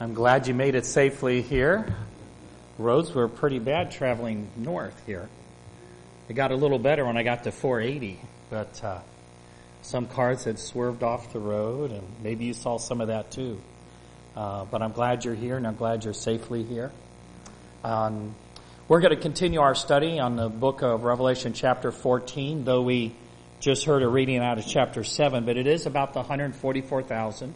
I'm glad you made it safely here. Roads were pretty bad traveling north here. It got a little better when I got to 480, but uh, some cars had swerved off the road, and maybe you saw some of that too. Uh, but I'm glad you're here, and I'm glad you're safely here. Um, we're going to continue our study on the book of Revelation, chapter 14, though we just heard a reading out of chapter 7, but it is about the 144,000.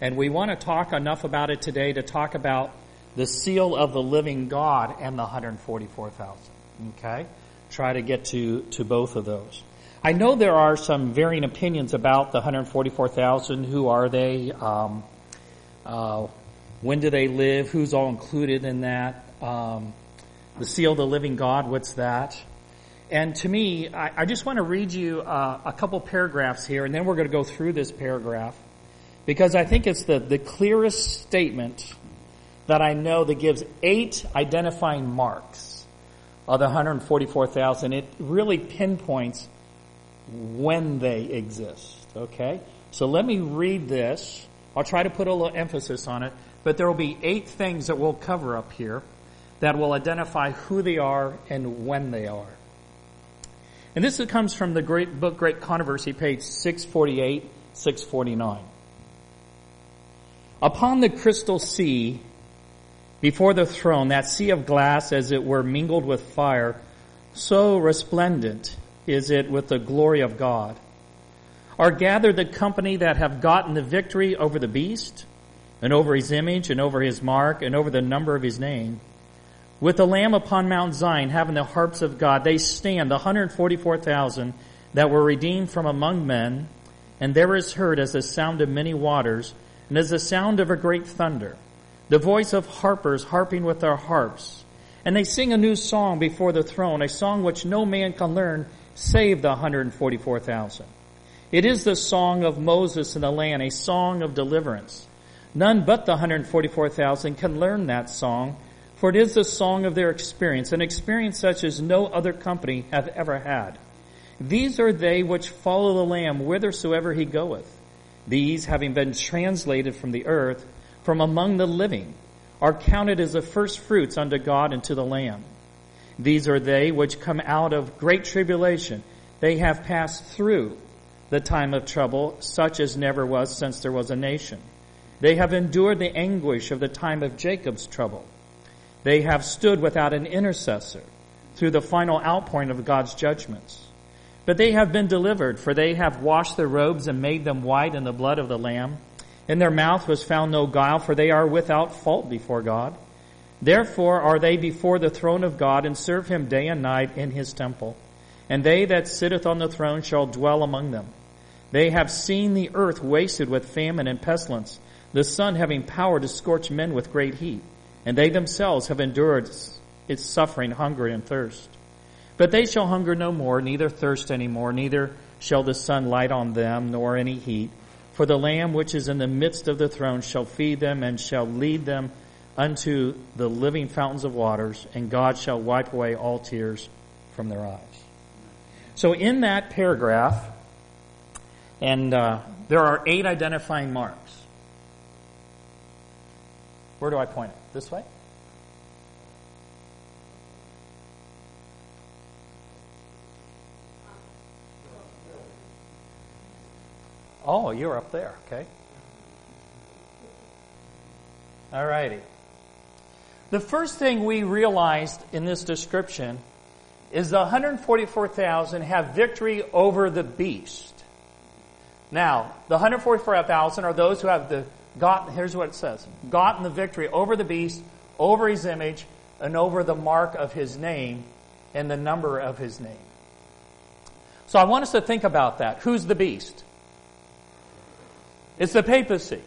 And we want to talk enough about it today to talk about the seal of the living God and the 144,000. Okay? Try to get to, to both of those. I know there are some varying opinions about the 144,000. Who are they? Um, uh, when do they live? Who's all included in that? Um, the seal of the living God, what's that? And to me, I, I just want to read you uh, a couple paragraphs here, and then we're going to go through this paragraph because I think it's the, the clearest statement that I know that gives eight identifying marks of the 144,000. It really pinpoints when they exist. Okay? So let me read this. I'll try to put a little emphasis on it, but there will be eight things that we'll cover up here that will identify who they are and when they are. And this comes from the great book, Great Controversy, page 648, 649. Upon the crystal sea, before the throne, that sea of glass as it were mingled with fire, so resplendent is it with the glory of God, are gathered the company that have gotten the victory over the beast, and over his image, and over his mark, and over the number of his name. With the Lamb upon Mount Zion, having the harps of God, they stand, the 144,000 that were redeemed from among men, and there is heard as the sound of many waters, and as the sound of a great thunder, the voice of harpers harping with their harps. And they sing a new song before the throne, a song which no man can learn save the 144,000. It is the song of Moses in the land, a song of deliverance. None but the 144,000 can learn that song, for it is the song of their experience, an experience such as no other company hath ever had. These are they which follow the Lamb whithersoever he goeth. These, having been translated from the earth, from among the living, are counted as the first fruits unto God and to the Lamb. These are they which come out of great tribulation. They have passed through the time of trouble, such as never was since there was a nation. They have endured the anguish of the time of Jacob's trouble. They have stood without an intercessor through the final outpouring of God's judgments. But they have been delivered, for they have washed their robes and made them white in the blood of the Lamb. In their mouth was found no guile, for they are without fault before God. Therefore are they before the throne of God, and serve him day and night in his temple. And they that sitteth on the throne shall dwell among them. They have seen the earth wasted with famine and pestilence, the sun having power to scorch men with great heat. And they themselves have endured its suffering, hunger, and thirst. But they shall hunger no more, neither thirst any more, neither shall the sun light on them, nor any heat. For the Lamb which is in the midst of the throne shall feed them and shall lead them unto the living fountains of waters, and God shall wipe away all tears from their eyes. So in that paragraph, and uh, there are eight identifying marks. Where do I point it? This way? Oh, you're up there. Okay. All righty. The first thing we realized in this description is the 144,000 have victory over the beast. Now, the 144,000 are those who have the got, here's what it says, gotten the victory over the beast, over his image, and over the mark of his name and the number of his name. So I want us to think about that. Who's the beast? It's the papacy.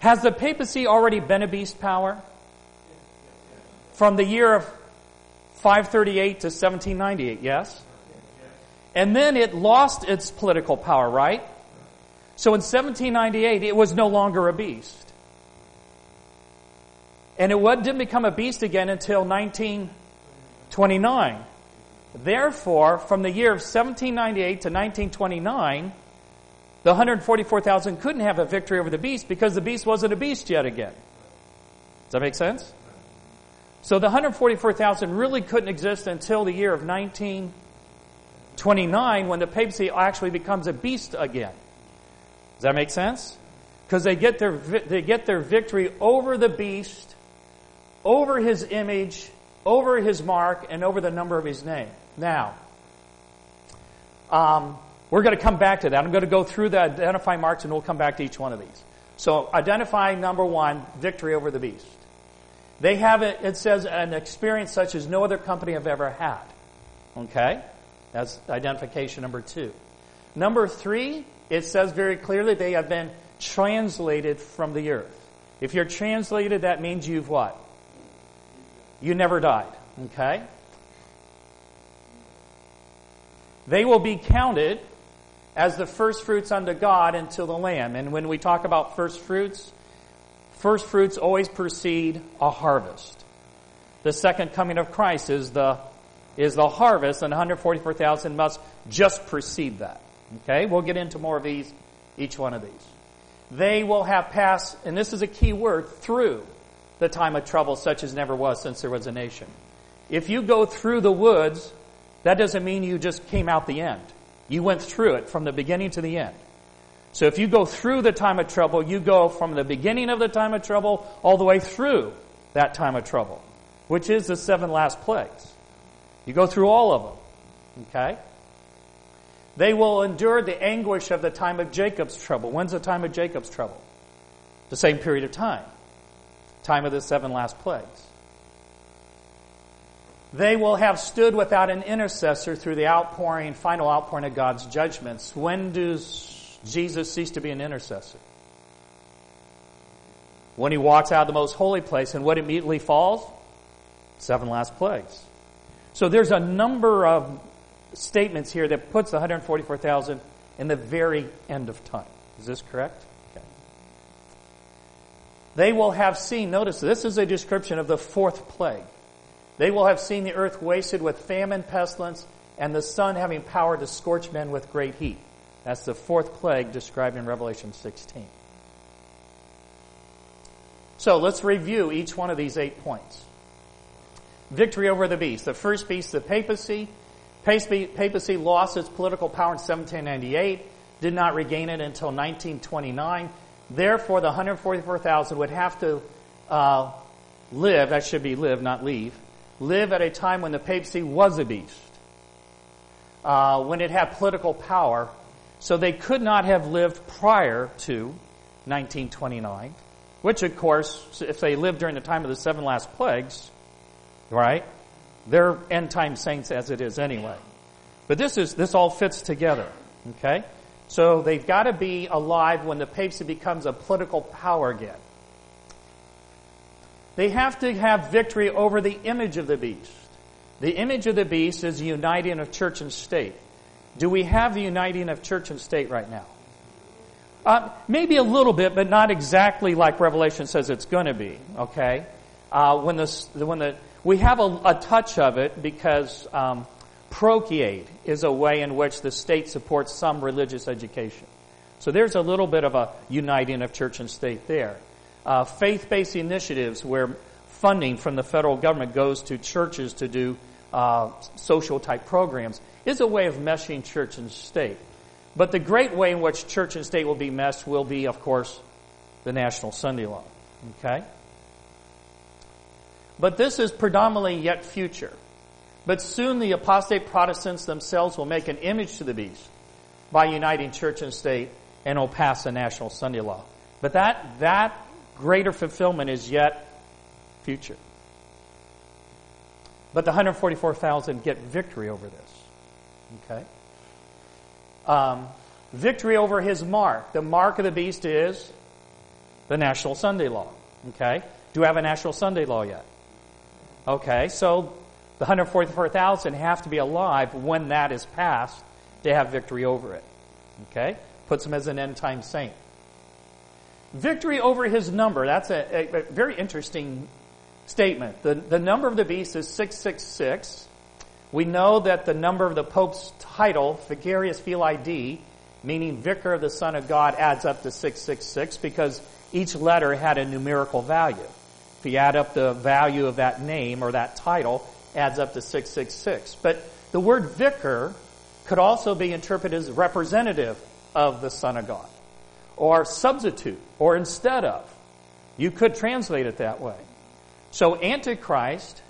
Has the papacy already been a beast power? From the year of 538 to 1798, yes? And then it lost its political power, right? So in 1798, it was no longer a beast. And it didn't become a beast again until 1929. Therefore, from the year of 1798 to 1929, The 144,000 couldn't have a victory over the beast because the beast wasn't a beast yet again. Does that make sense? So the 144,000 really couldn't exist until the year of 1929 when the papacy actually becomes a beast again. Does that make sense? Because they get their they get their victory over the beast, over his image, over his mark, and over the number of his name. Now, um, we're going to come back to that. I'm going to go through the identify marks, and we'll come back to each one of these. So, identify number one, victory over the beast. They have it, it says, an experience such as no other company have ever had. Okay? That's identification number two. Number three, it says very clearly they have been translated from the earth. If you're translated, that means you've what? You never died. Okay? They will be counted as the first fruits unto God until the Lamb. And when we talk about first fruits, first fruits always precede a harvest. The second coming of Christ is the is the harvest, and 144,000 must just precede that. Okay, we'll get into more of these, each one of these. They will have passed, and this is a key word, through the time of trouble such as never was since there was a nation. If you go through the woods, that doesn't mean you just came out the end. You went through it from the beginning to the end. So if you go through the time of trouble, you go from the beginning of the time of trouble all the way through that time of trouble, which is the seven last plagues. You go through all of them. Okay? They will endure the anguish of the time of Jacob's trouble. When's the time of Jacob's trouble? The same period of time. Time of the seven last plagues. They will have stood without an intercessor through the outpouring, final outpouring of God's judgments. When does Jesus cease to be an intercessor? When he walks out of the most holy place, and what immediately falls? Seven last plagues. So there's a number of statements here that puts the 144,000 in the very end of time. Is this correct? Okay. They will have seen, notice this is a description of the fourth plague. They will have seen the earth wasted with famine, pestilence, and the sun having power to scorch men with great heat. That's the fourth plague described in Revelation 16. So let's review each one of these eight points. Victory over the beast. The first beast, the papacy. Papacy lost its political power in 1798, did not regain it until 1929. Therefore, the 144,000 would have to uh, live, that should be live, not leave, live at a time when the papacy was a beast, uh, when it had political power. So they could not have lived prior to 1929, which, of course, if they lived during the time of the seven last plagues, right, they're end time saints as it is anyway. But this is, this all fits together. Okay? So they've got to be alive when the papacy becomes a political power again. They have to have victory over the image of the beast. The image of the beast is the uniting of church and state. Do we have the uniting of church and state right now? Uh, maybe a little bit, but not exactly like Revelation says it's going to be. Okay, uh, when the when the we have a, a touch of it because um, procreate is a way in which the state supports some religious education. So there's a little bit of a uniting of church and state there. Uh, faith-based initiatives where funding from the federal government goes to churches to do uh, social type programs is a way of meshing church and state. But the great way in which church and state will be meshed will be, of course, the National Sunday Law. Okay? But this is predominantly yet future. But soon the apostate Protestants themselves will make an image to the beast by uniting church and state and will pass a national Sunday law. But that, that greater fulfillment is yet future. But the 144,000 get victory over this. Okay? Um, victory over his mark. The mark of the beast is the National Sunday Law. Okay? Do we have a National Sunday Law yet? Okay, so the 144,000 have to be alive when that is passed to have victory over it. Okay? Puts him as an end time saint. Victory over his number. That's a, a, a very interesting statement. The, the number of the beast is 666. We know that the number of the Pope's title, Vicarius Filii meaning vicar of the Son of God adds up to 666 because each letter had a numerical value. If you add up the value of that name or that title, adds up to 666. But the word vicar could also be interpreted as representative of the Son of God, or substitute, or instead of. You could translate it that way. So Antichrist,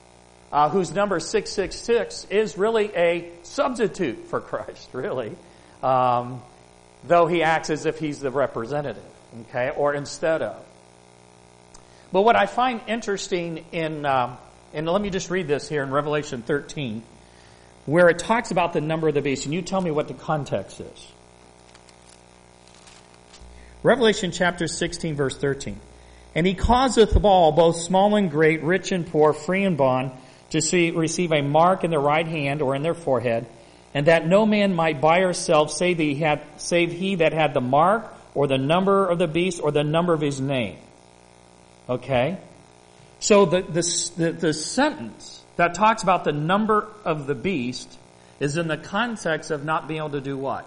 uh, whose number 666 is really a substitute for Christ, really, um, though he acts as if he's the representative, okay, or instead of. But what I find interesting in, um, and let me just read this here in Revelation 13, where it talks about the number of the beast, and you tell me what the context is. Revelation chapter 16 verse 13. And he causeth all, both small and great, rich and poor, free and bond, to see, receive a mark in their right hand or in their forehead, and that no man might buy or sell save he, had, save he that had the mark or the number of the beast or the number of his name. Okay? So the, the, the, the sentence that talks about the number of the beast is in the context of not being able to do what?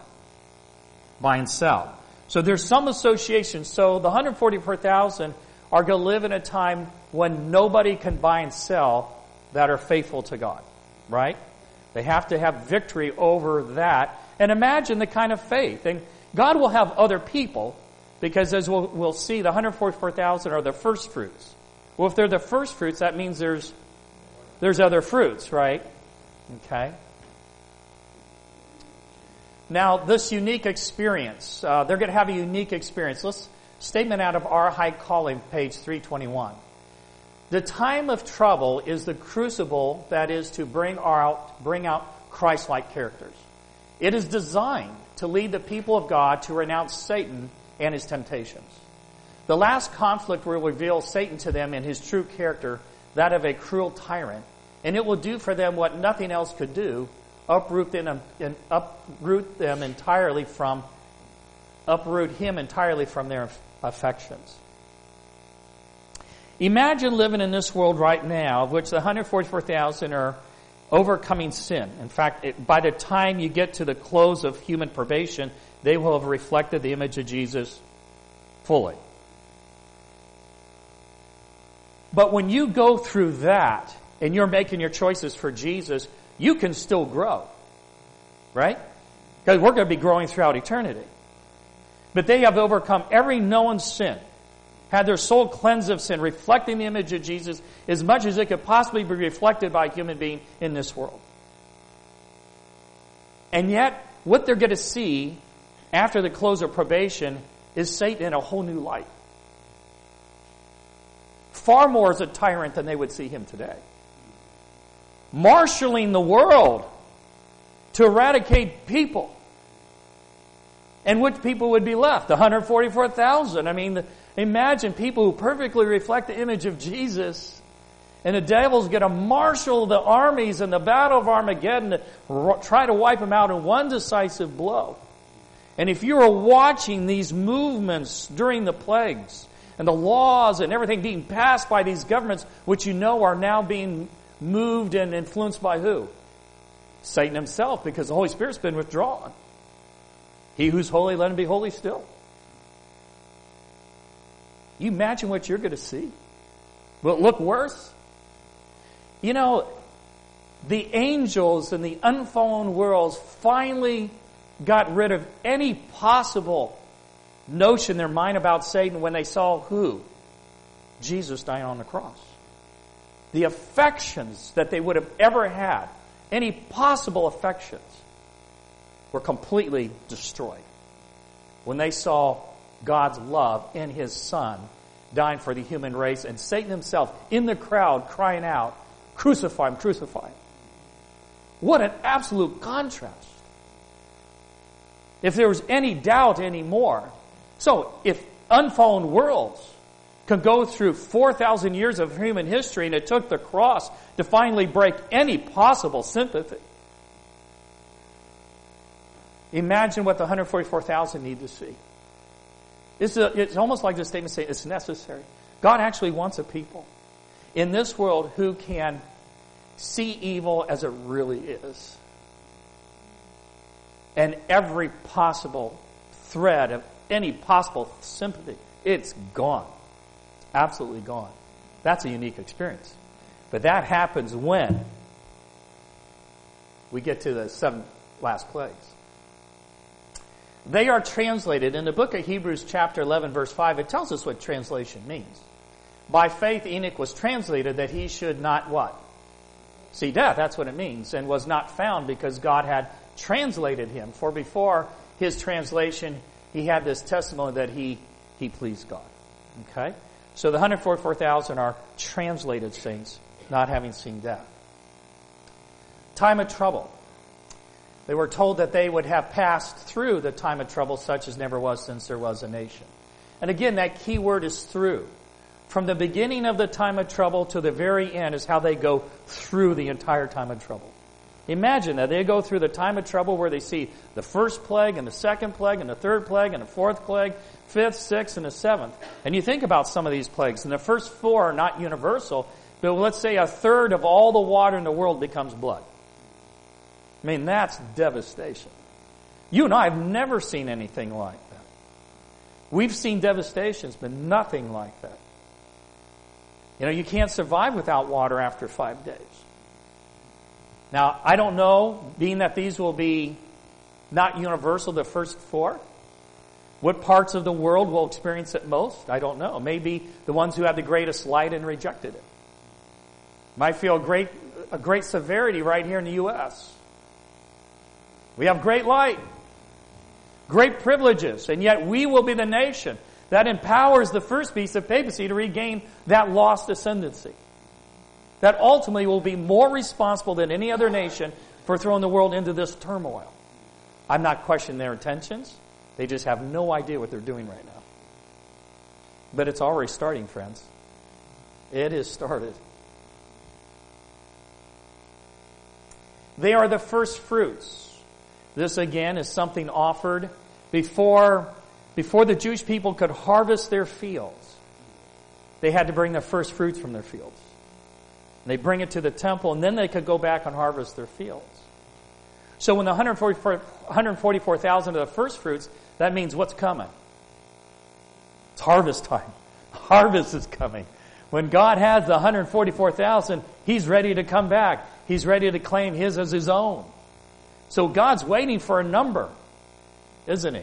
Buy and sell. So there's some association. So the 144,000 are going to live in a time when nobody can buy and sell that are faithful to God. Right? They have to have victory over that. And imagine the kind of faith. And God will have other people because as we'll, we'll see, the 144,000 are the first fruits. Well, if they're the first fruits, that means there's, there's other fruits, right? Okay. Now, this unique experience, uh, they're going to have a unique experience. Let's statement out of our high calling, page 321. The time of trouble is the crucible that is to bring out, bring out Christ-like characters. It is designed to lead the people of God to renounce Satan and his temptations. The last conflict will reveal Satan to them in his true character, that of a cruel tyrant, and it will do for them what nothing else could do, uproot them, and uproot them entirely from, uproot him entirely from their affections. Imagine living in this world right now, of which the 144,000 are overcoming sin. In fact, it, by the time you get to the close of human probation, they will have reflected the image of Jesus fully. But when you go through that and you're making your choices for Jesus, you can still grow. Right? Because we're going to be growing throughout eternity. But they have overcome every known sin had their soul cleansed of sin, reflecting the image of Jesus as much as it could possibly be reflected by a human being in this world. And yet, what they're going to see after the close of probation is Satan in a whole new light. Far more as a tyrant than they would see him today. Marshaling the world to eradicate people. And which people would be left? 144,000. I mean, Imagine people who perfectly reflect the image of Jesus and the devil's going to marshal the armies in the battle of Armageddon to try to wipe them out in one decisive blow. And if you are watching these movements during the plagues and the laws and everything being passed by these governments, which you know are now being moved and influenced by who? Satan himself, because the Holy Spirit's been withdrawn. He who's holy, let him be holy still. You imagine what you're going to see? Will it look worse? You know, the angels in the unfallen worlds finally got rid of any possible notion in their mind about Satan when they saw who? Jesus dying on the cross. The affections that they would have ever had, any possible affections, were completely destroyed when they saw God's love in His Son dying for the human race and Satan himself in the crowd crying out, crucify him, crucify him. What an absolute contrast. If there was any doubt anymore. So, if unfallen worlds can go through 4,000 years of human history and it took the cross to finally break any possible sympathy, imagine what the 144,000 need to see. It's, a, it's almost like the statement saying it's necessary. God actually wants a people in this world who can see evil as it really is. And every possible thread of any possible sympathy. It's gone. Absolutely gone. That's a unique experience. But that happens when we get to the seven last plagues. They are translated in the book of Hebrews chapter 11 verse 5. It tells us what translation means. By faith Enoch was translated that he should not what? See death. That's what it means. And was not found because God had translated him. For before his translation, he had this testimony that he, he pleased God. Okay? So the 144,000 are translated saints, not having seen death. Time of trouble. They were told that they would have passed through the time of trouble such as never was since there was a nation. And again, that key word is through. From the beginning of the time of trouble to the very end is how they go through the entire time of trouble. Imagine that they go through the time of trouble where they see the first plague and the second plague and the third plague and the fourth plague, fifth, sixth, and the seventh. And you think about some of these plagues, and the first four are not universal, but let's say a third of all the water in the world becomes blood. I mean, that's devastation. You and I have never seen anything like that. We've seen devastations, but nothing like that. You know, you can't survive without water after five days. Now, I don't know, being that these will be not universal, the first four, what parts of the world will experience it most? I don't know. Maybe the ones who had the greatest light and rejected it. Might feel great, a great severity right here in the U.S. We have great light, great privileges, and yet we will be the nation that empowers the first beast of papacy to regain that lost ascendancy. That ultimately will be more responsible than any other nation for throwing the world into this turmoil. I'm not questioning their intentions. They just have no idea what they're doing right now. But it's already starting, friends. It is started. They are the first fruits. This again is something offered before, before the Jewish people could harvest their fields. They had to bring the first fruits from their fields. And they bring it to the temple and then they could go back and harvest their fields. So when the 144,000 of the first fruits, that means what's coming? It's harvest time. Harvest is coming. When God has the 144,000, He's ready to come back. He's ready to claim His as His own. So God's waiting for a number, isn't He?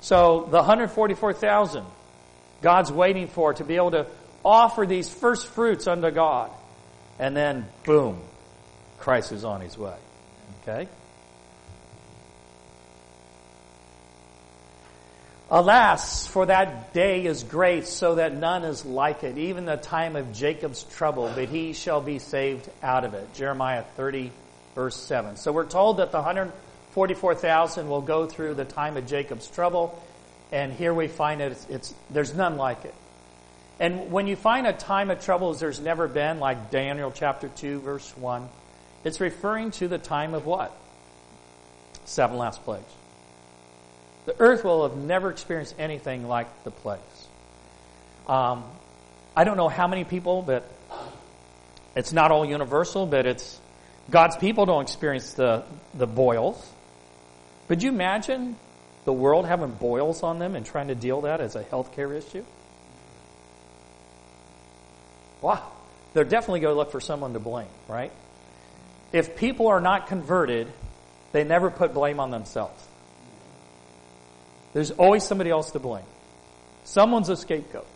So the 144,000, God's waiting for to be able to offer these first fruits unto God. And then, boom, Christ is on His way. Okay? Alas, for that day is great, so that none is like it, even the time of Jacob's trouble, but he shall be saved out of it. Jeremiah 30, verse 7. So we're told that the 144,000 will go through the time of Jacob's trouble, and here we find that it's, it's, there's none like it. And when you find a time of trouble as there's never been, like Daniel chapter 2, verse 1, it's referring to the time of what? Seven last plagues. The earth will have never experienced anything like the plagues. Um, I don't know how many people, but it's not all universal, but it's God's people don't experience the, the boils. Could you imagine the world having boils on them and trying to deal that as a healthcare issue? Wow. They're definitely going to look for someone to blame, right? If people are not converted, they never put blame on themselves. There's always somebody else to blame. Someone's a scapegoat.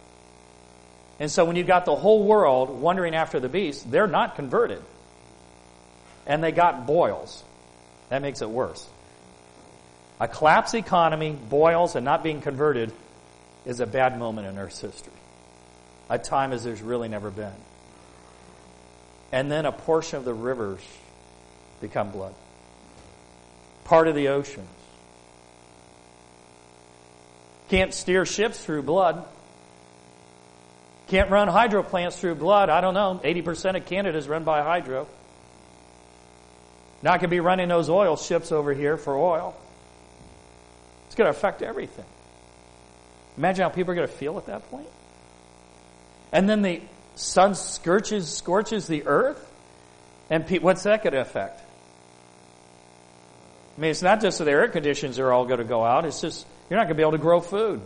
And so when you've got the whole world wondering after the beast, they're not converted and they got boils. That makes it worse. A collapsed economy, boils, and not being converted is a bad moment in Earth's history. A time as there's really never been. And then a portion of the rivers become blood. Part of the oceans. Can't steer ships through blood. Can't run hydro plants through blood. I don't know. 80% of Canada is run by hydro. Not going to be running those oil ships over here for oil. It's going to affect everything. Imagine how people are going to feel at that point. And then the sun scorches, scorches the earth. And pe- what's that going to affect? I mean, it's not just that the air conditions are all going to go out. It's just you're not going to be able to grow food.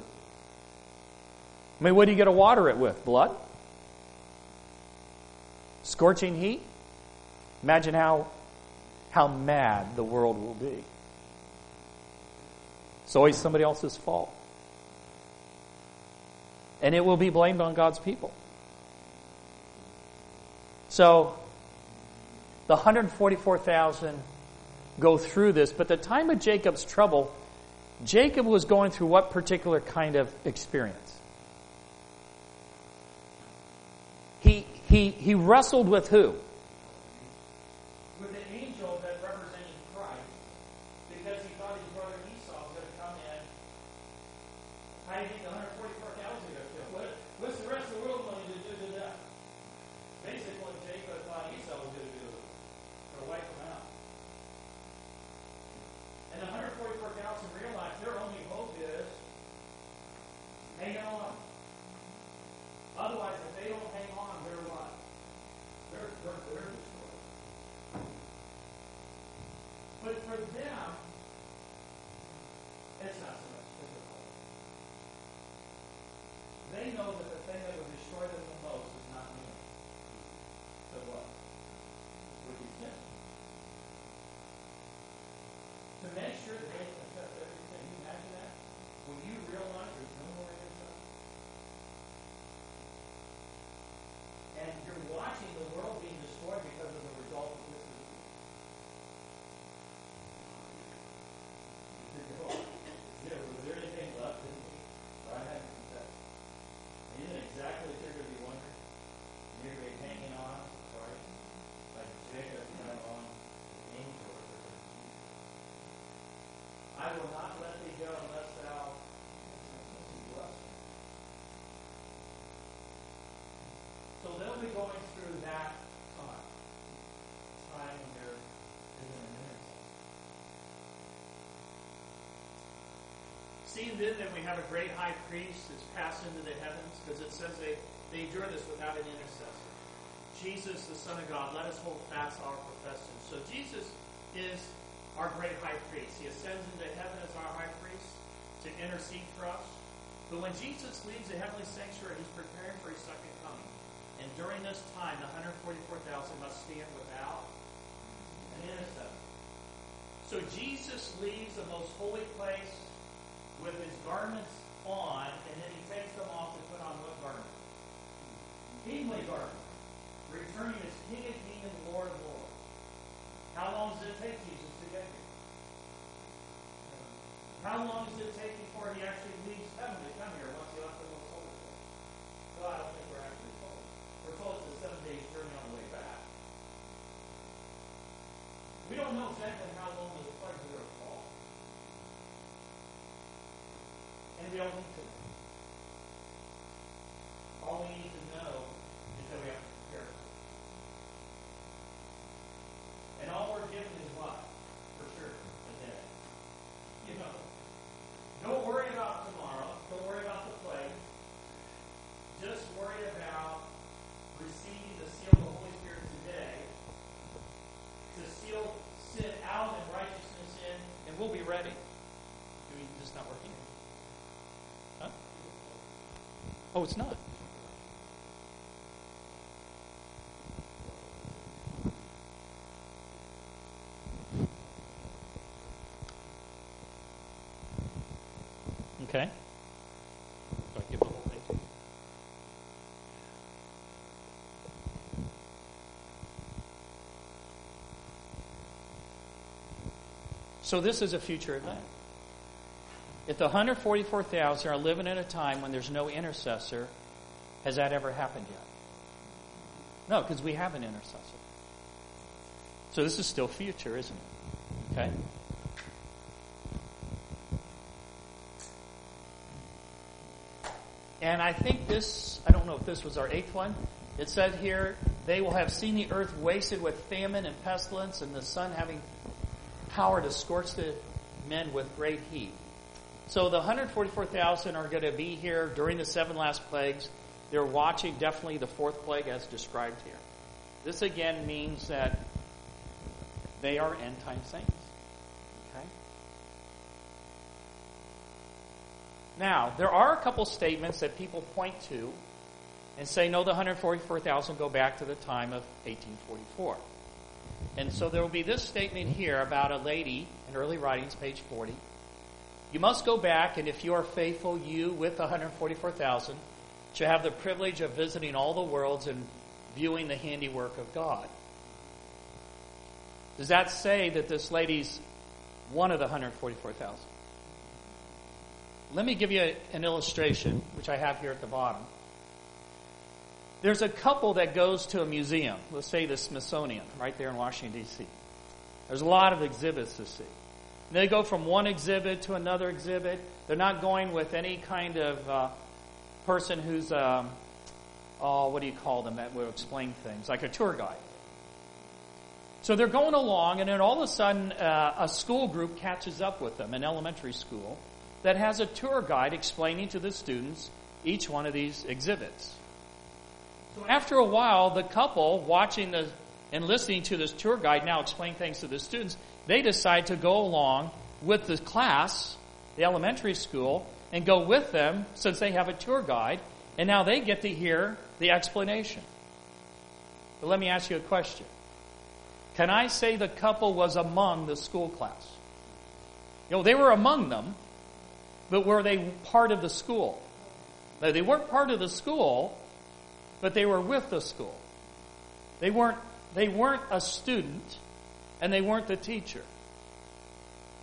I mean, what do you get to water it with? Blood? Scorching heat? Imagine how, how mad the world will be. It's always somebody else's fault. And it will be blamed on God's people. So, the 144,000 go through this, but the time of Jacob's trouble, Jacob was going through what particular kind of experience? He, he, he wrestled with who? With the angel that represented Christ, because he thought his brother Esau was going to come in. How do you think the 144,000 are going to feel? What, what's the rest of the world going to do to them? Basically, what Jacob thought Esau was going to do, to wipe them out. And the 144,000 realized their only hope is hang on. Otherwise, if they don't hang on, they're what? They're, they're, they're destroyed. But for them, it's not so much physical. They know that the thing that would destroy them the most is not me. So what? Would be sin. To make sure that they can accept everything, you imagine that? When you realize there's no more innocence, and you're watching the world being destroyed because of the result of this disease. You go, "Is there, was there anything left in me that I hadn't confessed? And isn't it exactly what you're going to be wondering? You're going to be hanging on, right? Like Jacob hung on the angel. of the Lord. I will not let thee go unless thou be blessed. So they'll be going through that time. Time isn't an intercessor. Seeing then that we have a great high priest that's passed into the heavens, because it says they, they endure this without an intercessor. Jesus, the Son of God, let us hold fast our profession. So Jesus is our great high priest. He ascends into heaven as our high priest to intercede for us. But when Jesus leaves the heavenly sanctuary, he's preparing for his second coming. During this time, the 144,000 must stand without an intercessor. So Jesus leaves the most holy place with his garments on, and then he takes them off to put on what garment? Kingly garment. Returning as King of Kings and Lord of Lords. How long does it take Jesus to get here? How long does it take before he actually leaves heaven to come here once he left the most holy place? So I don't think we're actually it's a seven days journey on the way back. We don't know exactly how long those plagues are going to fall. And we don't need to know. All we need to know is that we have to prepare. And all we're given is what? For sure, a day. You know, don't worry about tomorrow. Don't worry about the plague. Just worry about receiving the seal of the Holy Spirit today seal sin out and righteousness in, and we'll be ready. I mean, just not working. Huh? Oh, it's not. Okay. Do I give the whole thing to you? So this is a future event. If the 144,000 are living in a time when there's no intercessor, has that ever happened yet? No, because we have an intercessor. So this is still future, isn't it? Okay? And I think this, I don't know if this was our eighth one. It said here, they will have seen the earth wasted with famine and pestilence, and the sun having power to scorch the men with great heat. So the 144,000 are going to be here during the seven last plagues. They're watching definitely the fourth plague as described here. This again means that they are end time saints. Okay? Now, there are a couple statements that people point to and say, no, the 144,000 go back to the time of 1844. And so there will be this statement here about a lady in early writings, page 40. You must go back, and if you are faithful, you with 144,000 shall have the privilege of visiting all the worlds and viewing the handiwork of God. Does that say that this lady's one of the 144,000? Let me give you an illustration, which I have here at the bottom. There's a couple that goes to a museum, let's say the Smithsonian, right there in Washington, D.C. There's a lot of exhibits to see. They go from one exhibit to another exhibit. They're not going with any kind of uh, person who's, um, oh, what do you call them that will explain things, like a tour guide. So they're going along, and then all of a sudden, uh, a school group catches up with them, an elementary school, that has a tour guide explaining to the students each one of these exhibits. After a while, the couple watching the and listening to this tour guide now explain things to the students, they decide to go along with the class, the elementary school, and go with them since they have a tour guide, and now they get to hear the explanation. But let me ask you a question. Can I say the couple was among the school class? You know, they were among them, but were they part of the school? No, they weren't part of the school, but they were with the school. They weren't, they weren't a student, and they weren't the teacher,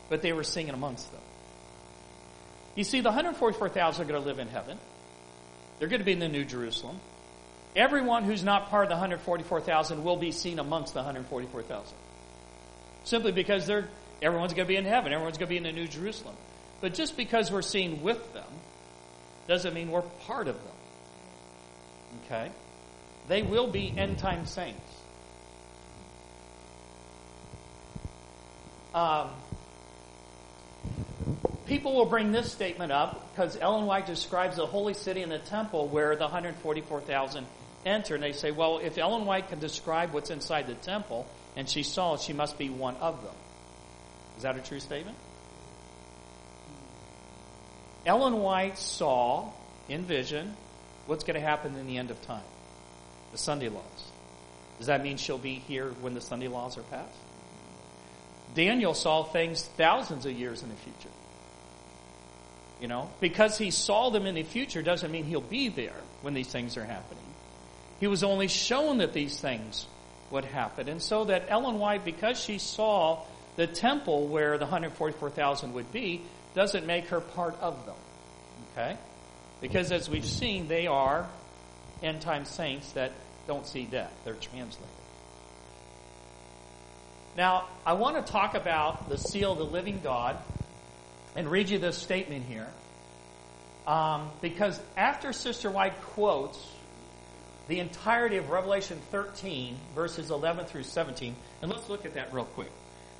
but they were singing amongst them. You see, the 144,000 are going to live in heaven. They're going to be in the New Jerusalem. Everyone who's not part of the 144,000 will be seen amongst the 144,000. Simply because they're, everyone's going to be in heaven. Everyone's going to be in the New Jerusalem. But just because we're seen with them doesn't mean we're part of them. Okay? They will be end time saints. Um, people will bring this statement up because Ellen White describes the holy city and the temple where the 144,000 enter. And they say, well, if Ellen White can describe what's inside the temple and she saw it, she must be one of them. Is that a true statement? Ellen White saw in vision what's going to happen in the end of time the Sunday laws. Does that mean she'll be here when the Sunday laws are passed? Daniel saw things thousands of years in the future. You know, because he saw them in the future doesn't mean he'll be there when these things are happening. He was only shown that these things would happen. And so that Ellen White, because she saw the temple where the 144,000 would be, doesn't make her part of them. Okay? Because as we've seen, they are end time saints that don't see death. They're translated. Now, I want to talk about the seal of the living God and read you this statement here. Um, because after Sister White quotes the entirety of Revelation 13, verses 11 through 17, and let's look at that real quick.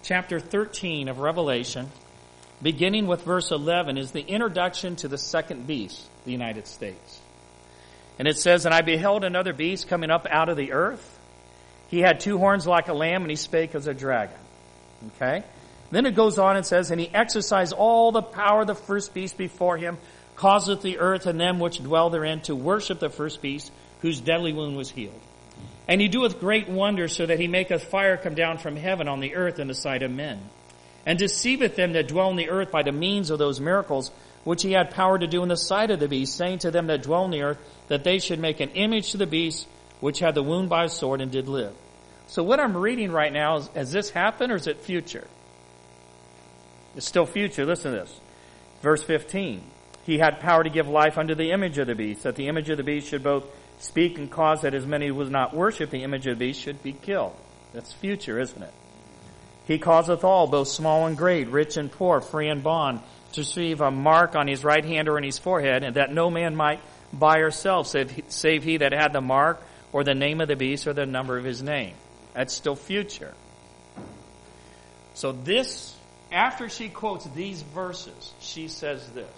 Chapter 13 of Revelation, beginning with verse 11, is the introduction to the second beast, the United States. And it says, And I beheld another beast coming up out of the earth. He had two horns like a lamb, and he spake as a dragon. Okay? Then it goes on and says, And he exercised all the power of the first beast before him, causeth the earth and them which dwell therein to worship the first beast, whose deadly wound was healed. And he doeth great wonders, so that he maketh fire come down from heaven on the earth in the sight of men. And deceiveth them that dwell on the earth by the means of those miracles which he had power to do in the sight of the beast, saying to them that dwell near, that they should make an image to the beast which had the wound by a sword and did live. So what I'm reading right now is, has this happened or is it future? It's still future. Listen to this. Verse 15. He had power to give life unto the image of the beast, that the image of the beast should both speak and cause that as many as would not worship the image of the beast should be killed. That's future, isn't it? He causeth all, both small and great, rich and poor, free and bond, to receive a mark on his right hand or in his forehead, and that no man might buy or sell, save, save he that had the mark or the name of the beast or the number of his name. That's still future. So this, after she quotes these verses, she says this.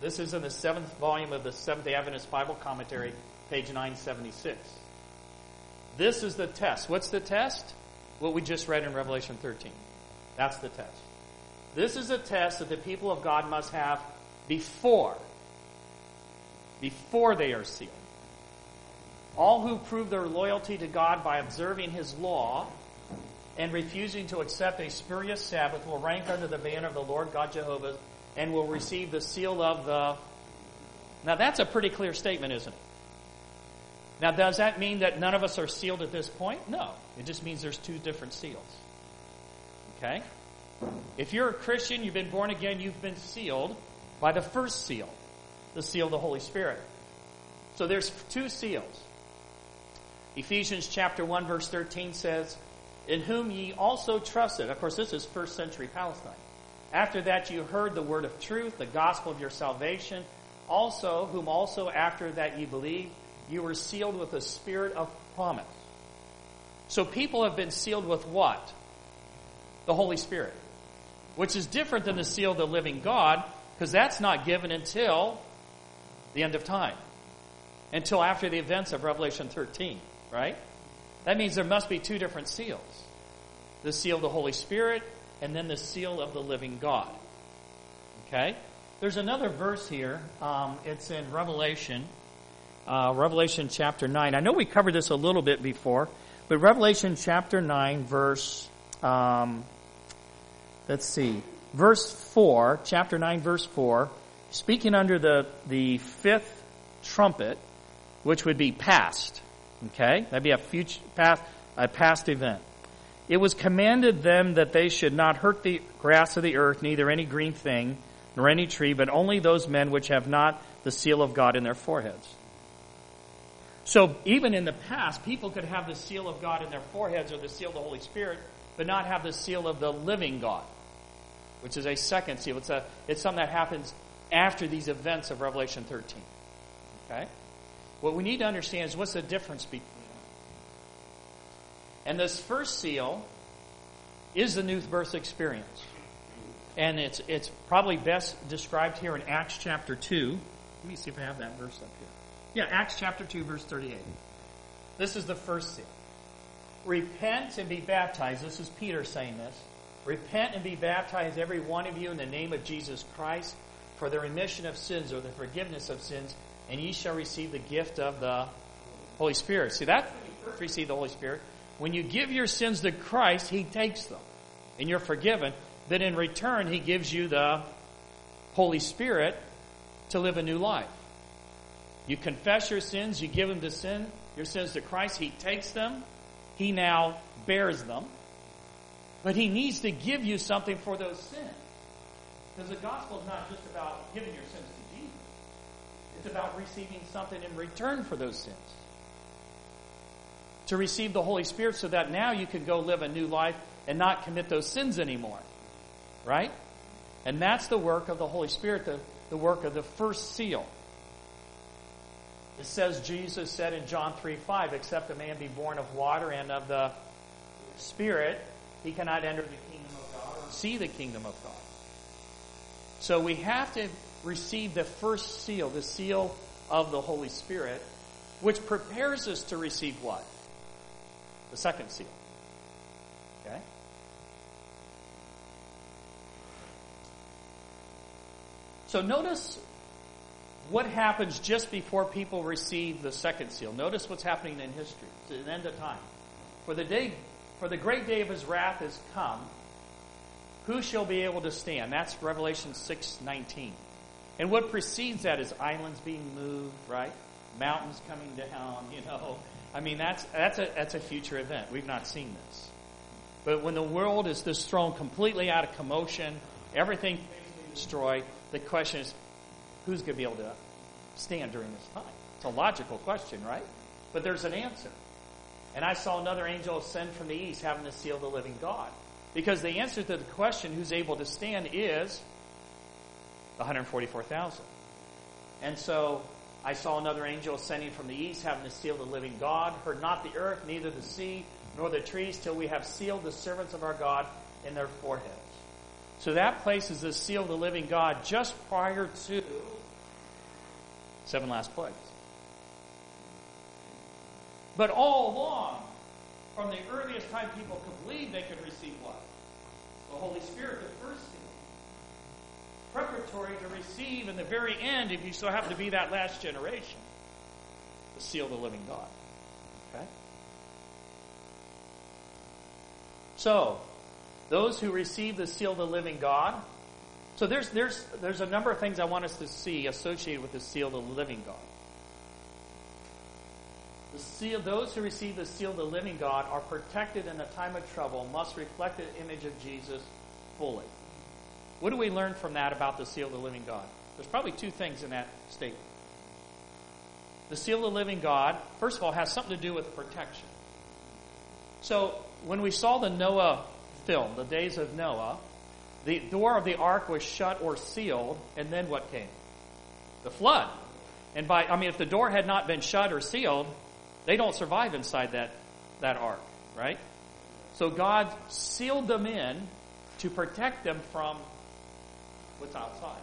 This is in the seventh volume of the Seventh day Adventist Bible Commentary, page 976. This is the test. What's the test? What we just read in Revelation 13. That's the test. This is a test that the people of God must have before, before they are sealed. All who prove their loyalty to God by observing His law and refusing to accept a spurious Sabbath will rank under the banner of the Lord God Jehovah and will receive the seal of the. Now that's a pretty clear statement, isn't it? Now, does that mean that none of us are sealed at this point? No. It just means there's two different seals. Okay? If you're a Christian, you've been born again, you've been sealed by the first seal, the seal of the Holy Spirit. So there's two seals. Ephesians chapter 1 verse 13 says, In whom ye also trusted. Of course, this is first century Palestine. After that you heard the word of truth, the gospel of your salvation, also whom also after that ye believed, you were sealed with the spirit of promise. So people have been sealed with what? The Holy Spirit. Which is different than the seal of the living God, because that's not given until the end of time. Until after the events of Revelation 13, right? That means there must be two different seals. The seal of the Holy Spirit, and then the seal of the living God. Okay? There's another verse here. Um, it's in Revelation uh, Revelation chapter 9. I know we covered this a little bit before, but Revelation chapter 9, verse, um, let's see, verse 4, chapter 9, verse 4, speaking under the, the fifth trumpet, which would be past. Okay? That'd be a future, past, a past event. It was commanded them that they should not hurt the grass of the earth, neither any green thing, nor any tree, but only those men which have not the seal of God in their foreheads. So even in the past, people could have the seal of God in their foreheads or the seal of the Holy Spirit, but not have the seal of the living God, which is a second seal. It's, a, it's something that happens after these events of Revelation 13. Okay? What we need to understand is what's the difference between them. And this first seal is the new birth experience. And it's, it's probably best described here in Acts chapter 2. Let me see if I have that verse up here. Yeah, Acts chapter 2, verse 38. This is the first seal. Repent and be baptized. This is Peter saying this. Repent and be baptized, every one of you, in the name of Jesus Christ, for the remission of sins or the forgiveness of sins, and ye shall receive the gift of the Holy Spirit. See, that receive the Holy Spirit. When you give your sins to Christ, He takes them, and you're forgiven. Then in return, He gives you the Holy Spirit to live a new life. You confess your sins, you give them to sin, your sins to Christ, he takes them, he now bears them. But he needs to give you something for those sins. Because the gospel is not just about giving your sins to Jesus. It's about receiving something in return for those sins. To receive the Holy Spirit so that now you can go live a new life and not commit those sins anymore. Right? And that's the work of the Holy Spirit, the, the work of the first seal. It says Jesus said in John 3 5, except a man be born of water and of the Spirit, he cannot enter the kingdom of God or see the kingdom of God. So we have to receive the first seal, the seal of the Holy Spirit, which prepares us to receive what? The second seal. Okay? So notice what happens just before people receive the second seal. Notice what's happening in history. It's an end of time. For the day, for the great day of his wrath has come. Who shall be able to stand? That's Revelation 6:19. And what precedes that is islands being moved, right? Mountains coming down, you know. I mean, that's, that's, a, that's a future event. We've not seen this. But when the world is this thrown completely out of commotion, everything destroyed, the question is, who's going to be able to stand during this time? It's a logical question, right? But there's an answer. And I saw another angel ascend from the east having the seal of the living God. Because the answer to the question who's able to stand is 144,000. And so I saw another angel ascending from the east having the seal of the living God. Heard not the earth, neither the sea, nor the trees, till we have sealed the servants of our God in their foreheads. So that places the seal of the living God just prior to seven last plagues. But all along, from the earliest time people could believe they could receive what? The Holy Spirit, the first seal. preparatory to receive in the very end, if you so happen to be that last generation, the seal of the living God. Okay? So, those who receive the seal of the living God. So there's there's there's a number of things I want us to see associated with the seal of the living God. Seal, those who receive the seal of the living God are protected in a time of trouble, must reflect the image of Jesus fully. What do we learn from that about the seal of the living God? There's probably two things in that statement. The seal of the living God, first of all, has something to do with protection. So when we saw the Noah film, the days of Noah, the door of the ark was shut or sealed, and then what came? The flood. And by, I mean, if the door had not been shut or sealed, they don't survive inside that, that ark, right? So God sealed them in to protect them from what's outside.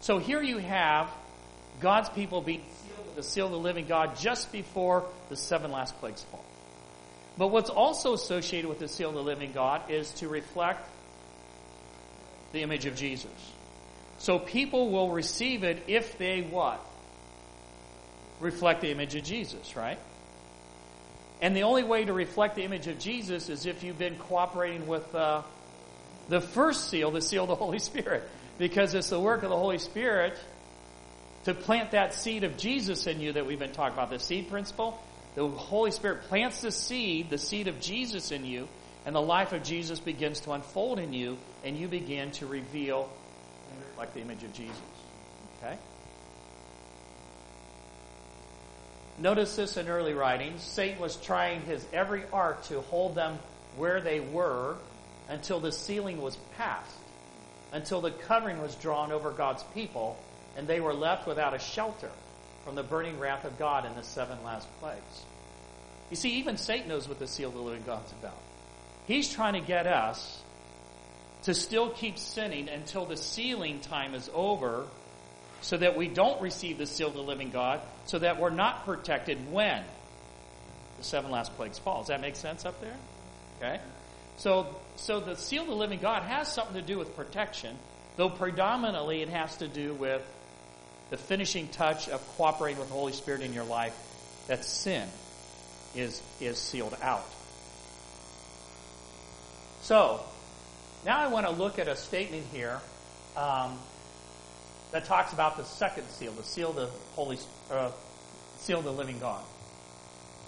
So here you have God's people being sealed with the seal of the living God just before the seven last plagues fall. But what's also associated with the seal of the living God is to reflect the image of Jesus. So people will receive it if they what? Reflect the image of Jesus, right? And the only way to reflect the image of Jesus is if you've been cooperating with uh, the first seal, the seal of the Holy Spirit. Because it's the work of the Holy Spirit to plant that seed of Jesus in you that we've been talking about, the seed principle. The Holy Spirit plants the seed, the seed of Jesus in you, and the life of Jesus begins to unfold in you, and you begin to reveal reflect the image of Jesus. Okay? Notice this in early writings. Satan was trying his every art to hold them where they were until the sealing was passed, until the covering was drawn over God's people, and they were left without a shelter from the burning wrath of God in the seven last plagues. You see, even Satan knows what the seal of the living God's about. He's trying to get us to still keep sinning until the sealing time is over so that we don't receive the seal of the living God, so that we're not protected when the seven last plagues fall. Does that make sense up there? Okay? So, so the seal of the living God has something to do with protection, though predominantly it has to do with the finishing touch of cooperating with the Holy Spirit in your life, that sin is, is sealed out. So, now I want to look at a statement here um, that talks about the second seal, the seal of the Holy, uh, seal of the living God.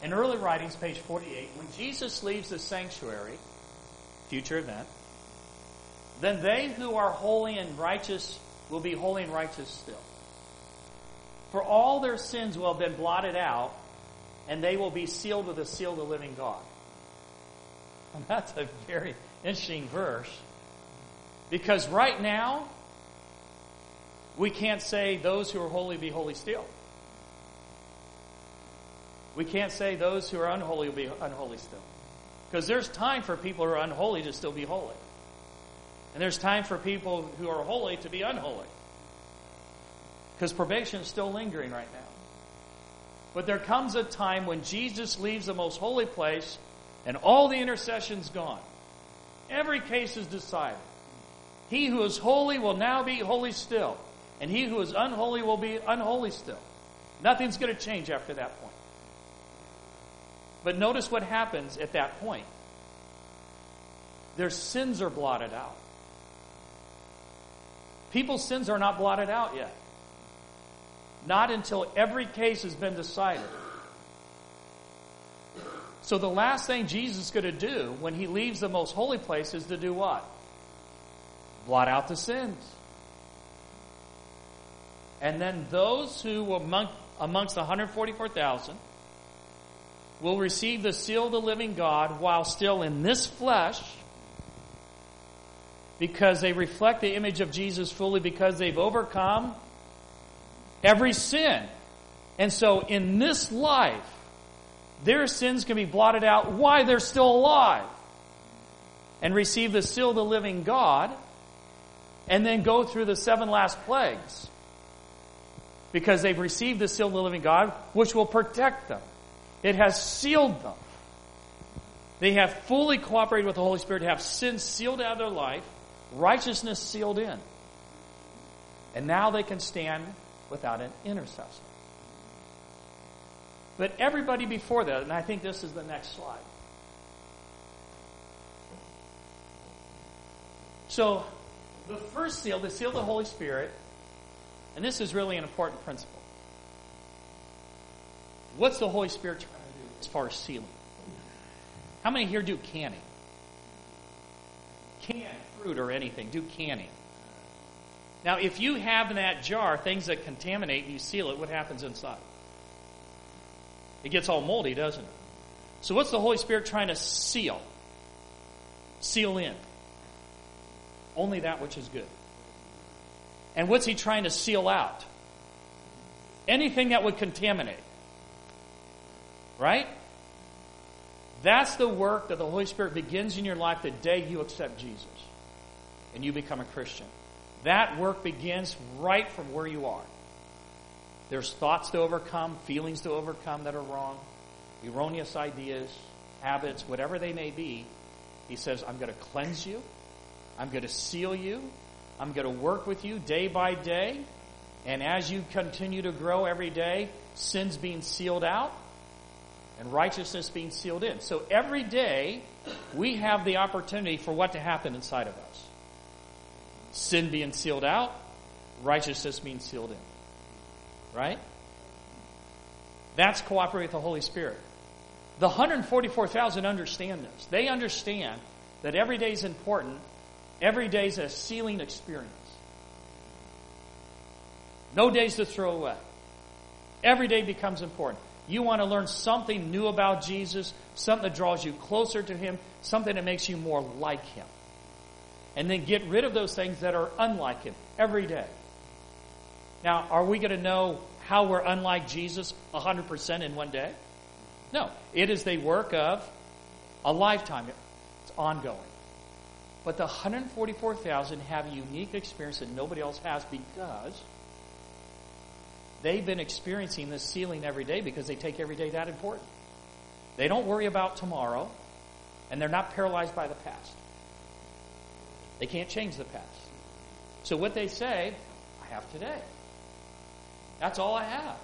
In early writings, page 48, when Jesus leaves the sanctuary, future event, then they who are holy and righteous will be holy and righteous still. For all their sins will have been blotted out, and they will be sealed with the seal of the living God. And that's a very interesting verse. Because right now, we can't say those who are holy be holy still. We can't say those who are unholy will be unholy still. Because there's time for people who are unholy to still be holy. And there's time for people who are holy to be unholy. Because probation is still lingering right now. But there comes a time when Jesus leaves the most holy place and all the intercession's gone. Every case is decided. He who is holy will now be holy still. And he who is unholy will be unholy still. Nothing's going to change after that point. But notice what happens at that point. Their sins are blotted out. People's sins are not blotted out yet. Not until every case has been decided. So the last thing Jesus is going to do when he leaves the most holy place is to do what? Blot out the sins. And then those who among, amongst the 144,000 will receive the seal of the living God while still in this flesh because they reflect the image of Jesus fully because they've overcome every sin. And so in this life, their sins can be blotted out while they're still alive and receive the seal of the living God and then go through the seven last plagues because they've received the seal of the living God, which will protect them. It has sealed them. They have fully cooperated with the Holy Spirit, have sin sealed out of their life, righteousness sealed in. And now they can stand without an intercessor. But everybody before that, and I think this is the next slide. So, the first seal, the seal of the Holy Spirit, and this is really an important principle. What's the Holy Spirit trying to do as far as sealing? How many here do canning? Can fruit or anything, do canning. Now, if you have in that jar things that contaminate and you seal it, what happens inside? It gets all moldy, doesn't it? So, what's the Holy Spirit trying to seal? Seal in. Only that which is good. And what's He trying to seal out? Anything that would contaminate. Right? That's the work that the Holy Spirit begins in your life the day you accept Jesus and you become a Christian. That work begins right from where you are. There's thoughts to overcome, feelings to overcome that are wrong, erroneous ideas, habits, whatever they may be. He says, I'm going to cleanse you. I'm going to seal you. I'm going to work with you day by day. And as you continue to grow every day, sin's being sealed out and righteousness being sealed in. So every day, we have the opportunity for what to happen inside of us sin being sealed out, righteousness being sealed in. Right? That's cooperate with the Holy Spirit. The 144,000 understand this. They understand that every day is important. Every day is a sealing experience. No days to throw away. Every day becomes important. You want to learn something new about Jesus, something that draws you closer to Him, something that makes you more like Him. And then get rid of those things that are unlike Him every day. Now, are we going to know how we're unlike Jesus 100% in one day? No. It is the work of a lifetime. It's ongoing. But the 144,000 have a unique experience that nobody else has because they've been experiencing this sealing every day because they take every day that important. They don't worry about tomorrow, and they're not paralyzed by the past. They can't change the past. So what they say, I have today. That's all I have.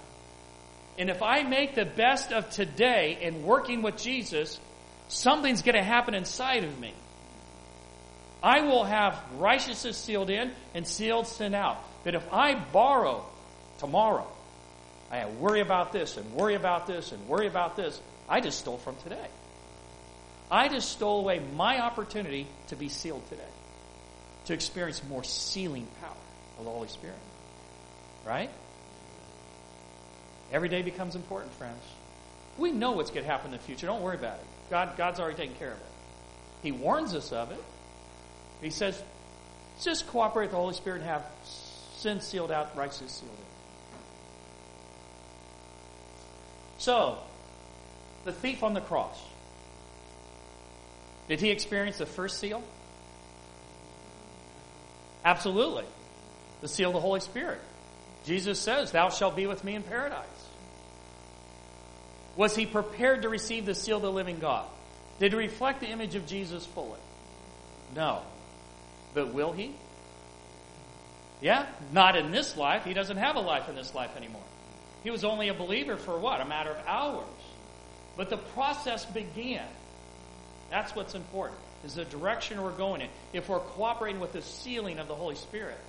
And if I make the best of today in working with Jesus, something's going to happen inside of me. I will have righteousness sealed in and sealed sin out. But if I borrow tomorrow. I worry about this and worry about this and worry about this. I just stole from today. I just stole away my opportunity to be sealed today, to experience more sealing power of the Holy Spirit. Right? Every day becomes important, friends. We know what's going to happen in the future. Don't worry about it. God, God's already taken care of it. He warns us of it. He says, just cooperate with the Holy Spirit and have sin sealed out, righteousness sealed in. So, the thief on the cross. Did he experience the first seal? Absolutely. The seal of the Holy Spirit. Jesus says, Thou shalt be with me in paradise. Was he prepared to receive the seal of the living God? Did he reflect the image of Jesus fully? No. But will he? Yeah? Not in this life. He doesn't have a life in this life anymore. He was only a believer for what? A matter of hours. But the process began. That's what's important, is the direction we're going in. If we're cooperating with the sealing of the Holy Spirit.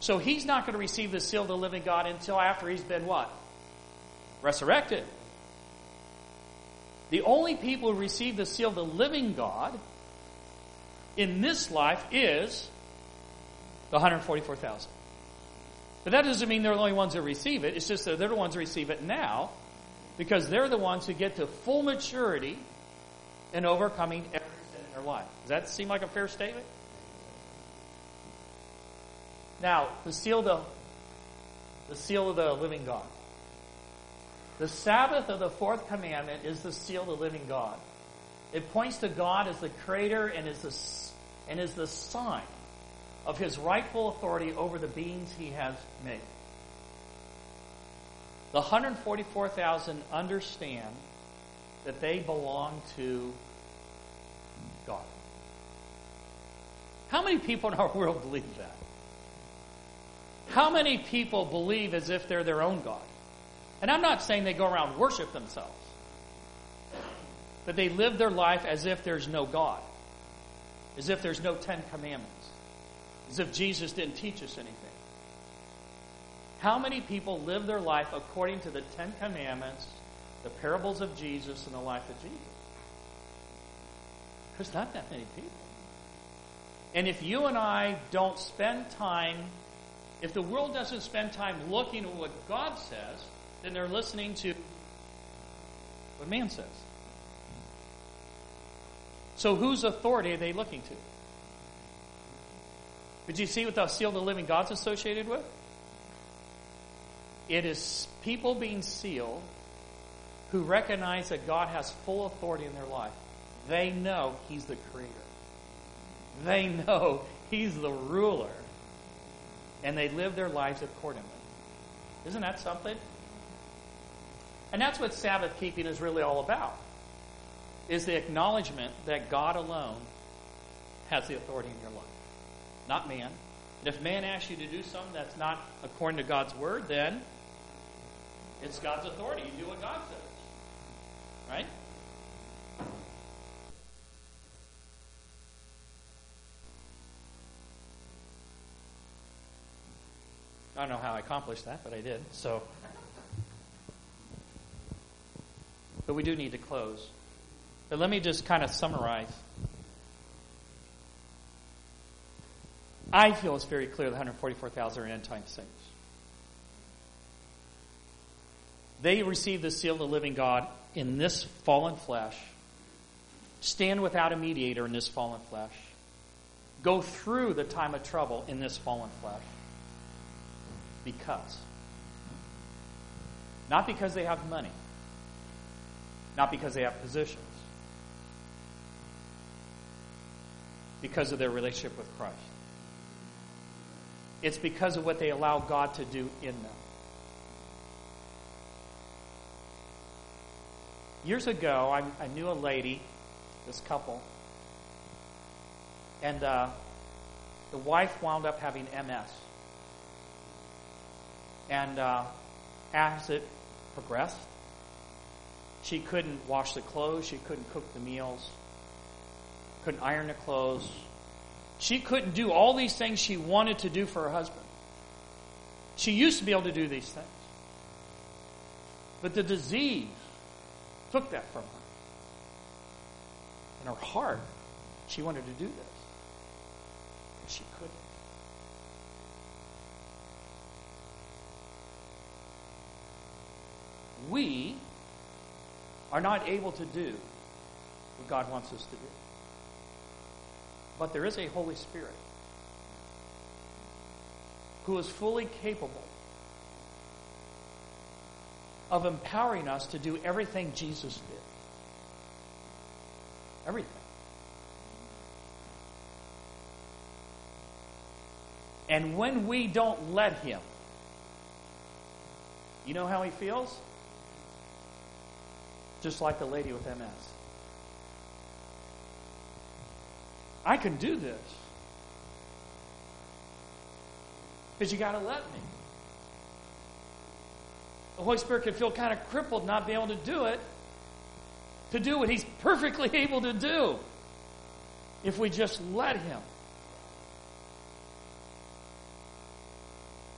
So he's not going to receive the seal of the living God until after he's been what? Resurrected. The only people who receive the seal of the living God in this life is the 144,000. But that doesn't mean they're the only ones that receive it. It's just that they're the ones that receive it now because they're the ones who get to full maturity in overcoming every sin in their life. Does that seem like a fair statement? Now, the seal the the seal of the living God. The Sabbath of the fourth commandment is the seal of the living God. It points to God as the creator and is the, and is the sign of his rightful authority over the beings he has made. The 144,000 understand that they belong to God. How many people in our world believe that? How many people believe as if they're their own God? And I'm not saying they go around worship themselves, but they live their life as if there's no God, as if there's no Ten Commandments, as if Jesus didn't teach us anything. How many people live their life according to the Ten Commandments, the parables of Jesus, and the life of Jesus? There's not that many people. And if you and I don't spend time, if the world doesn't spend time looking at what God says, then they're listening to what man says. So whose authority are they looking to? Did you see what the seal of the living God's associated with? It is people being sealed who recognize that God has full authority in their life. They know He's the creator. They know He's the ruler. And they live their lives accordingly. Isn't that something? And that's what Sabbath keeping is really all about. Is the acknowledgement that God alone has the authority in your life. Not man. And if man asks you to do something that's not according to God's word, then it's God's authority. You do what God says. Right? I don't know how I accomplished that, but I did. So, but we do need to close. But let me just kind of summarize. I feel it's very clear the 144,000 are end time saints. They receive the seal of the living God in this fallen flesh, stand without a mediator in this fallen flesh, go through the time of trouble in this fallen flesh because. Not because they have money, not because they have positions, because of their relationship with Christ. It's because of what they allow God to do in them. Years ago, I, I knew a lady, this couple, and uh, the wife wound up having MS. And uh, as it progressed, she couldn't wash the clothes, she couldn't cook the meals, couldn't iron the clothes. She couldn't do all these things she wanted to do for her husband. She used to be able to do these things. But the disease took that from her. In her heart, she wanted to do this. But she couldn't. we are not able to do what God wants us to do. But there is a Holy Spirit who is fully capable of empowering us to do everything Jesus did. Everything. And when we don't let Him, you know how He feels? just like the lady with MS. I can do this. But you got to let me. The Holy Spirit can feel kind of crippled not being able to do it, to do what He's perfectly able to do if we just let Him.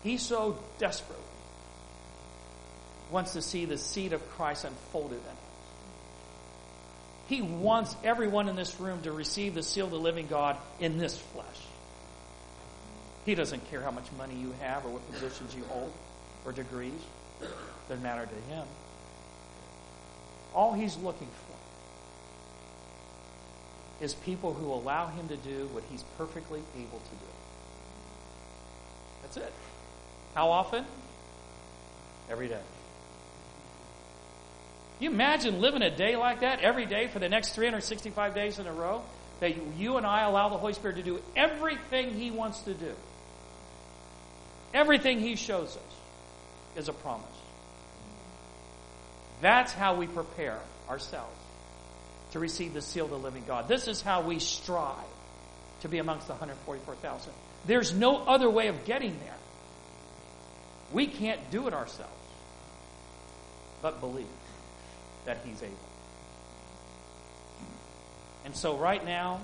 He's so desperate wants to see the seed of Christ unfolded in us. He wants everyone in this room to receive the seal of the living God in this flesh. He doesn't care how much money you have or what positions you hold or degrees. Doesn't matter to him. All he's looking for is people who allow him to do what he's perfectly able to do. That's it. How often? Every day you imagine living a day like that every day for the next 365 days in a row? That you and I allow the Holy Spirit to do everything He wants to do. Everything He shows us is a promise. That's how we prepare ourselves to receive the seal of the living God. This is how we strive to be amongst the 144,000. There's no other way of getting there. We can't do it ourselves, but believe that He's able. And so, right now,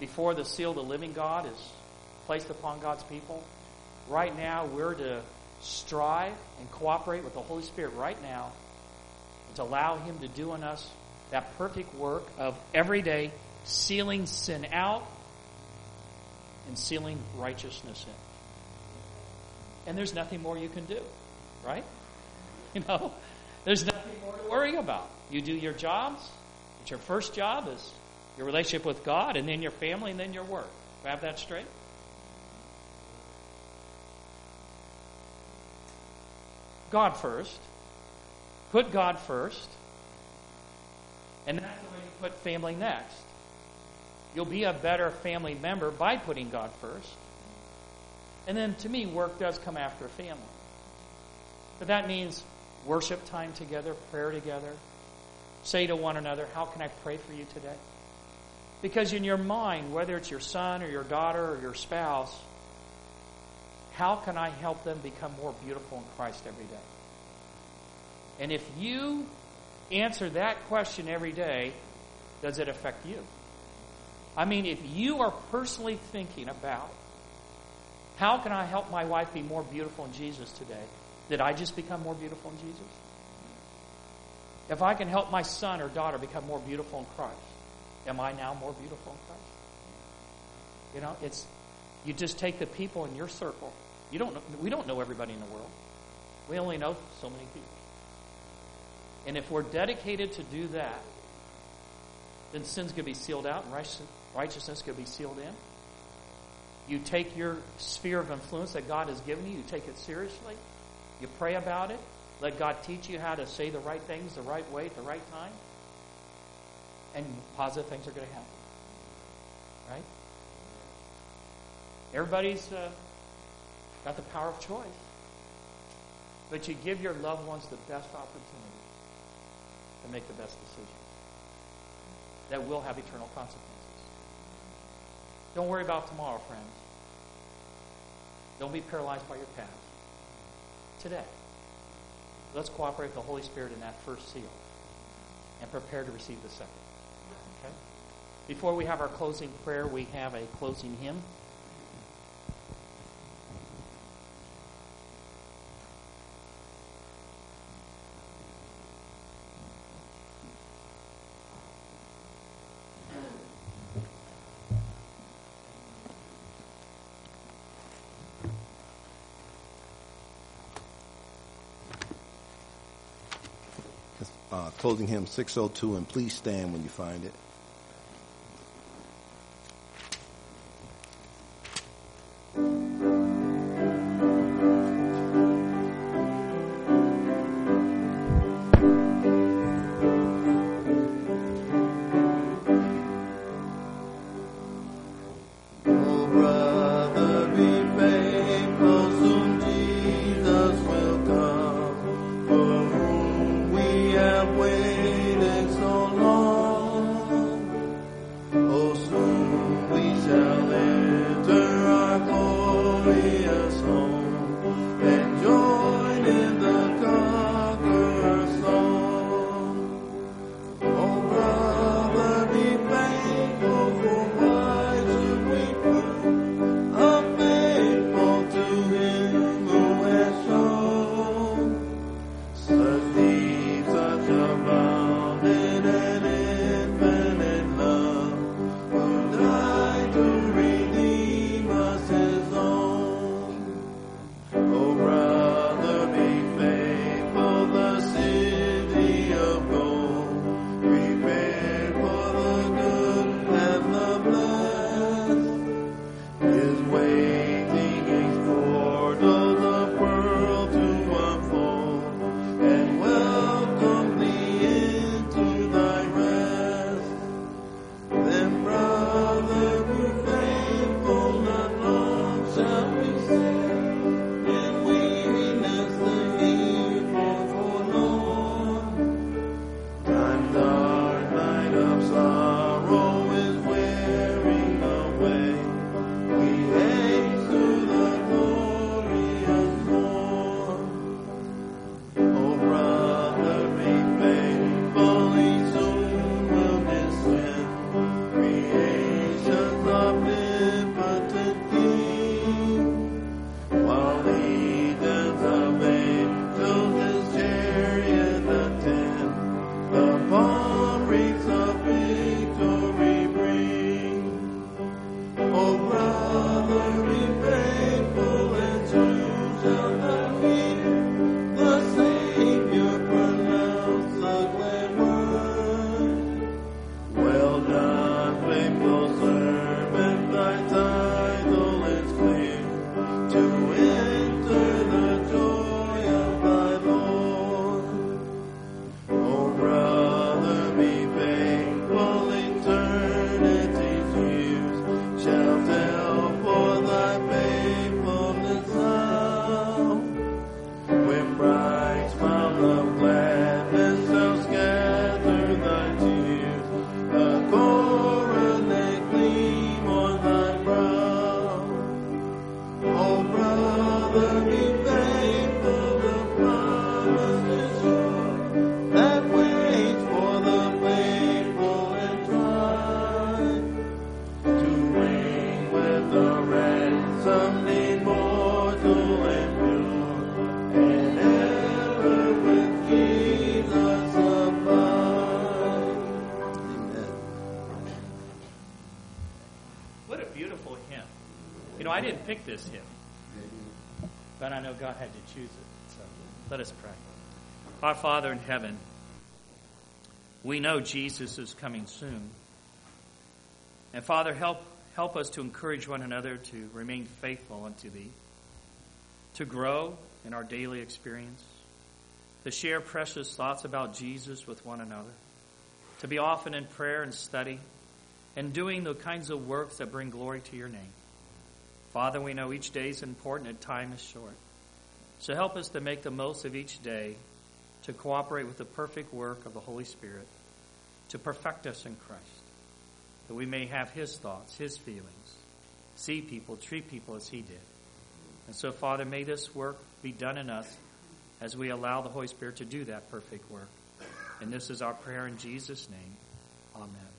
before the seal of the living God is placed upon God's people, right now we're to strive and cooperate with the Holy Spirit right now to allow Him to do in us that perfect work of every day sealing sin out and sealing righteousness in. And there's nothing more you can do, right? You know, there's nothing more to worry about. You do your jobs. It's your first job is your relationship with God, and then your family, and then your work. Do I have that straight? God first. Put God first. And that's the way you put family next. You'll be a better family member by putting God first. And then to me, work does come after family. But that means worship time together, prayer together. Say to one another, How can I pray for you today? Because in your mind, whether it's your son or your daughter or your spouse, how can I help them become more beautiful in Christ every day? And if you answer that question every day, does it affect you? I mean, if you are personally thinking about how can I help my wife be more beautiful in Jesus today, did I just become more beautiful in Jesus? If I can help my son or daughter become more beautiful in Christ, am I now more beautiful in Christ? You know, it's you just take the people in your circle. You don't know, we don't know everybody in the world. We only know so many people. And if we're dedicated to do that, then sin's going to be sealed out and righteousness going to be sealed in. You take your sphere of influence that God has given you, you take it seriously, you pray about it, let God teach you how to say the right things the right way at the right time, and positive things are going to happen. Right? Everybody's uh, got the power of choice. But you give your loved ones the best opportunity to make the best decisions that will have eternal consequences. Don't worry about tomorrow, friends. Don't be paralyzed by your past. Today, let's cooperate with the Holy Spirit in that first seal and prepare to receive the second. Okay? Before we have our closing prayer, we have a closing hymn. Closing hymn 602, and please stand when you find it. This hymn, but I know God had to choose it. So let us pray. Our Father in heaven, we know Jesus is coming soon. And Father, help, help us to encourage one another to remain faithful unto Thee, to grow in our daily experience, to share precious thoughts about Jesus with one another, to be often in prayer and study, and doing the kinds of works that bring glory to your name. Father, we know each day is important and time is short. So help us to make the most of each day to cooperate with the perfect work of the Holy Spirit to perfect us in Christ, that we may have His thoughts, His feelings, see people, treat people as He did. And so, Father, may this work be done in us as we allow the Holy Spirit to do that perfect work. And this is our prayer in Jesus' name. Amen.